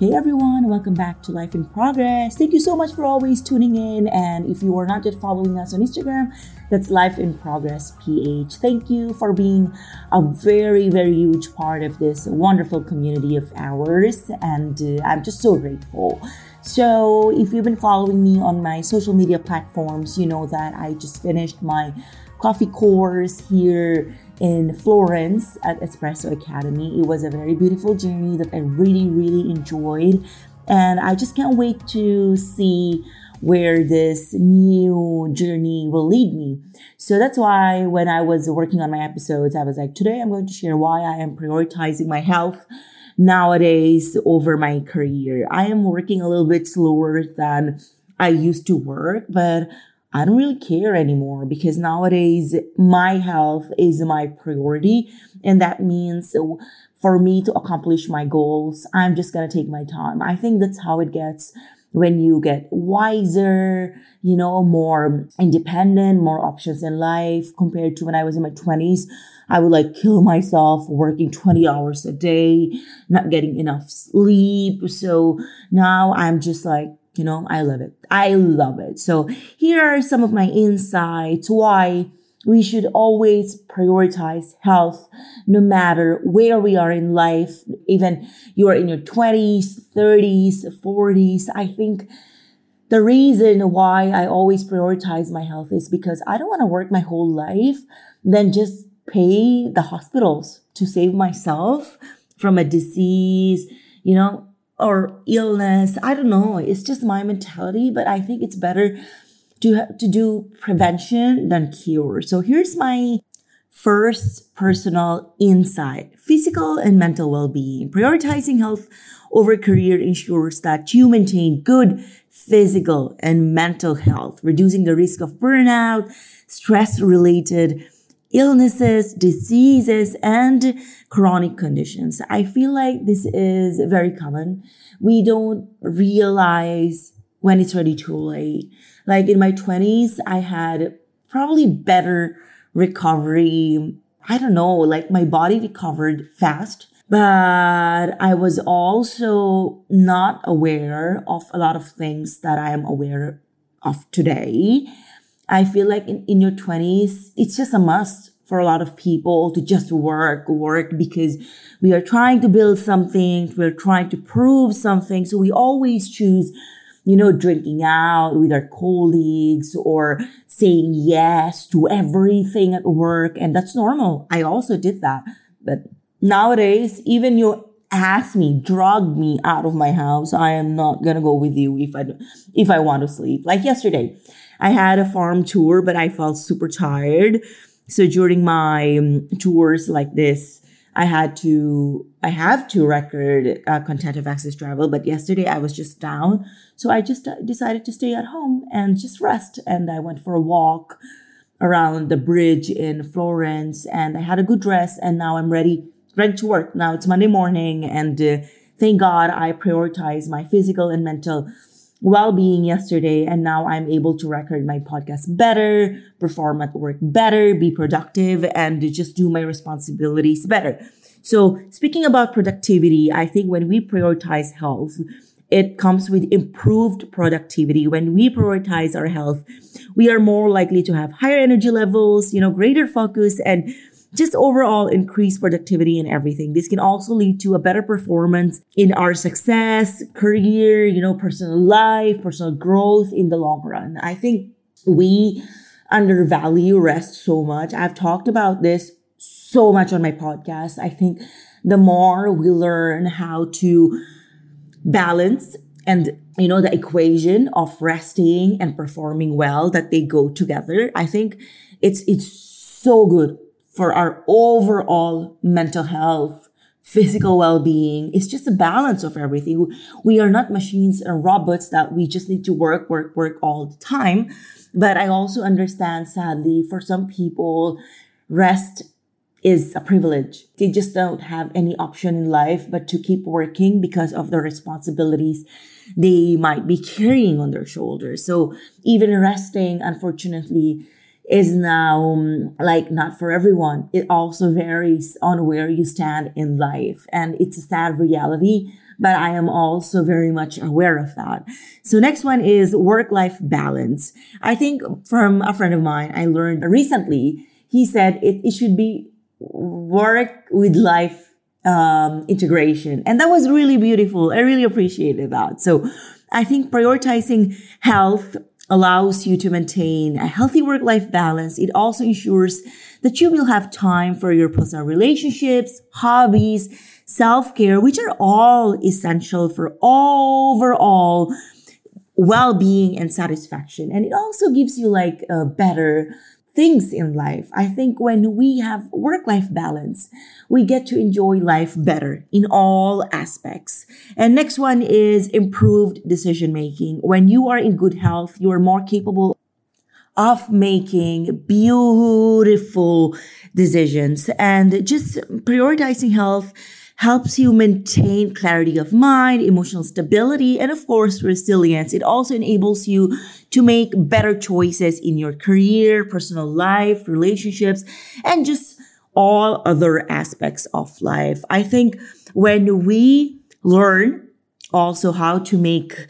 Hey everyone, welcome back to Life in Progress. Thank you so much for always tuning in. And if you are not yet following us on Instagram, that's Life in Progress PH. Thank you for being a very, very huge part of this wonderful community of ours. And uh, I'm just so grateful. So, if you've been following me on my social media platforms, you know that I just finished my coffee course here in Florence at Espresso Academy. It was a very beautiful journey that I really, really enjoyed. And I just can't wait to see where this new journey will lead me. So that's why when I was working on my episodes, I was like, today I'm going to share why I am prioritizing my health nowadays over my career. I am working a little bit slower than I used to work, but I don't really care anymore because nowadays my health is my priority. And that means uh, for me to accomplish my goals, I'm just going to take my time. I think that's how it gets when you get wiser, you know, more independent, more options in life compared to when I was in my 20s. I would like kill myself working 20 hours a day, not getting enough sleep. So now I'm just like, you know, I love it. I love it. So here are some of my insights why we should always prioritize health no matter where we are in life. Even you are in your 20s, 30s, 40s. I think the reason why I always prioritize my health is because I don't want to work my whole life, then just pay the hospitals to save myself from a disease, you know, or illness. I don't know. It's just my mentality, but I think it's better to, to do prevention than cure. So here's my first personal insight. Physical and mental well-being. Prioritizing health over career ensures that you maintain good physical and mental health, reducing the risk of burnout, stress-related illnesses, diseases, and chronic conditions. I feel like this is very common. We don't realize when it's already too late. Like in my 20s, I had probably better recovery. I don't know, like my body recovered fast, but I was also not aware of a lot of things that I am aware of today. I feel like in, in your 20s, it's just a must for a lot of people to just work, work because we are trying to build something. We're trying to prove something. So we always choose, you know, drinking out with our colleagues or saying yes to everything at work. And that's normal. I also did that. But nowadays, even you ask me, drug me out of my house, I am not going to go with you if I, if I want to sleep. Like yesterday, I had a farm tour, but I felt super tired. So during my um, tours like this, I had to, I have to record uh, content of access travel, but yesterday I was just down. So I just uh, decided to stay at home and just rest. And I went for a walk around the bridge in Florence and I had a good rest and now I'm ready, ready to work. Now it's Monday morning and uh, thank God I prioritize my physical and mental well-being yesterday and now I'm able to record my podcast better, perform at work better, be productive and just do my responsibilities better. So speaking about productivity, I think when we prioritize health, it comes with improved productivity. When we prioritize our health, we are more likely to have higher energy levels, you know, greater focus and just overall increased productivity and everything. This can also lead to a better performance in our success, career, you know, personal life, personal growth in the long run. I think we undervalue rest so much. I've talked about this so much on my podcast. I think the more we learn how to balance and you know the equation of resting and performing well that they go together i think it's it's so good for our overall mental health, physical well-being. It's just a balance of everything. We are not machines and robots that we just need to work, work, work all the time. But I also understand, sadly, for some people, rest is a privilege. They just don't have any option in life but to keep working because of the responsibilities they might be carrying on their shoulders. So even resting, unfortunately, is now um, like not for everyone. It also varies on where you stand in life. And it's a sad reality, but I am also very much aware of that. So next one is work-life balance. I think from a friend of mine, I learned recently, he said it, it should be work with life um, integration. And that was really beautiful. I really appreciated that. So I think prioritizing health allows you to maintain a healthy work-life balance. It also ensures that you will have time for your personal relationships, hobbies, self-care, which are all essential for overall well-being and satisfaction. And it also gives you like a better things in life. I think when we have work life balance, we get to enjoy life better in all aspects. And next one is improved decision making. When you are in good health, you are more capable of making beautiful decisions and just prioritizing health helps you maintain clarity of mind, emotional stability, and of course, resilience. It also enables you to make better choices in your career, personal life, relationships, and just all other aspects of life. I think when we learn also how to make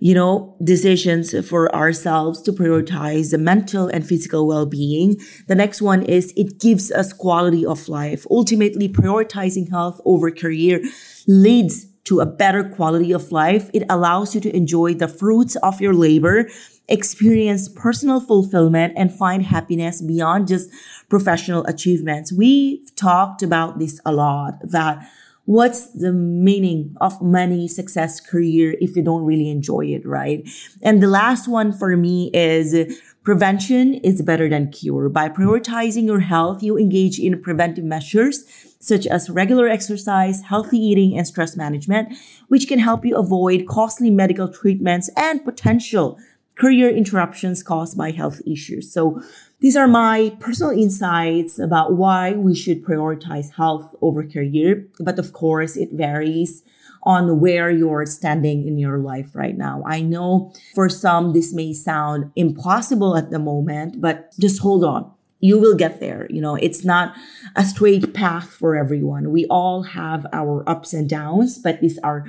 you know, decisions for ourselves to prioritize the mental and physical well-being. The next one is it gives us quality of life. Ultimately, prioritizing health over career leads to a better quality of life. It allows you to enjoy the fruits of your labor, experience personal fulfillment, and find happiness beyond just professional achievements. We've talked about this a lot that what's the meaning of money, success, career if you don't really enjoy it, right? And the last one for me is prevention is better than cure. By prioritizing your health, you engage in preventive measures such as regular exercise, healthy eating, and stress management, which can help you avoid costly medical treatments and potential career interruptions caused by health issues. So these are my personal insights about why we should prioritize health over career. But of course, it varies on where you're standing in your life right now. I know for some, this may sound impossible at the moment, but just hold on. You will get there. You know, it's not a straight path for everyone. We all have our ups and downs, but these are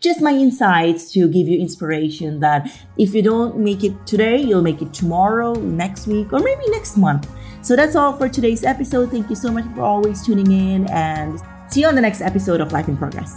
just my insights to give you inspiration that if you don't make it today, you'll make it tomorrow, next week, or maybe next month. So that's all for today's episode. Thank you so much for always tuning in and see you on the next episode of Life in Progress.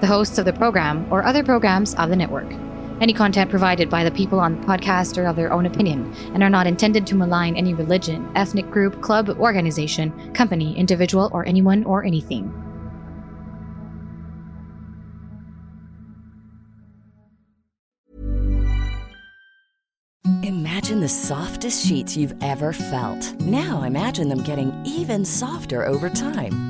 the hosts of the program, or other programs of the network. Any content provided by the people on the podcast are of their own opinion and are not intended to malign any religion, ethnic group, club, organization, company, individual, or anyone or anything. Imagine the softest sheets you've ever felt. Now imagine them getting even softer over time.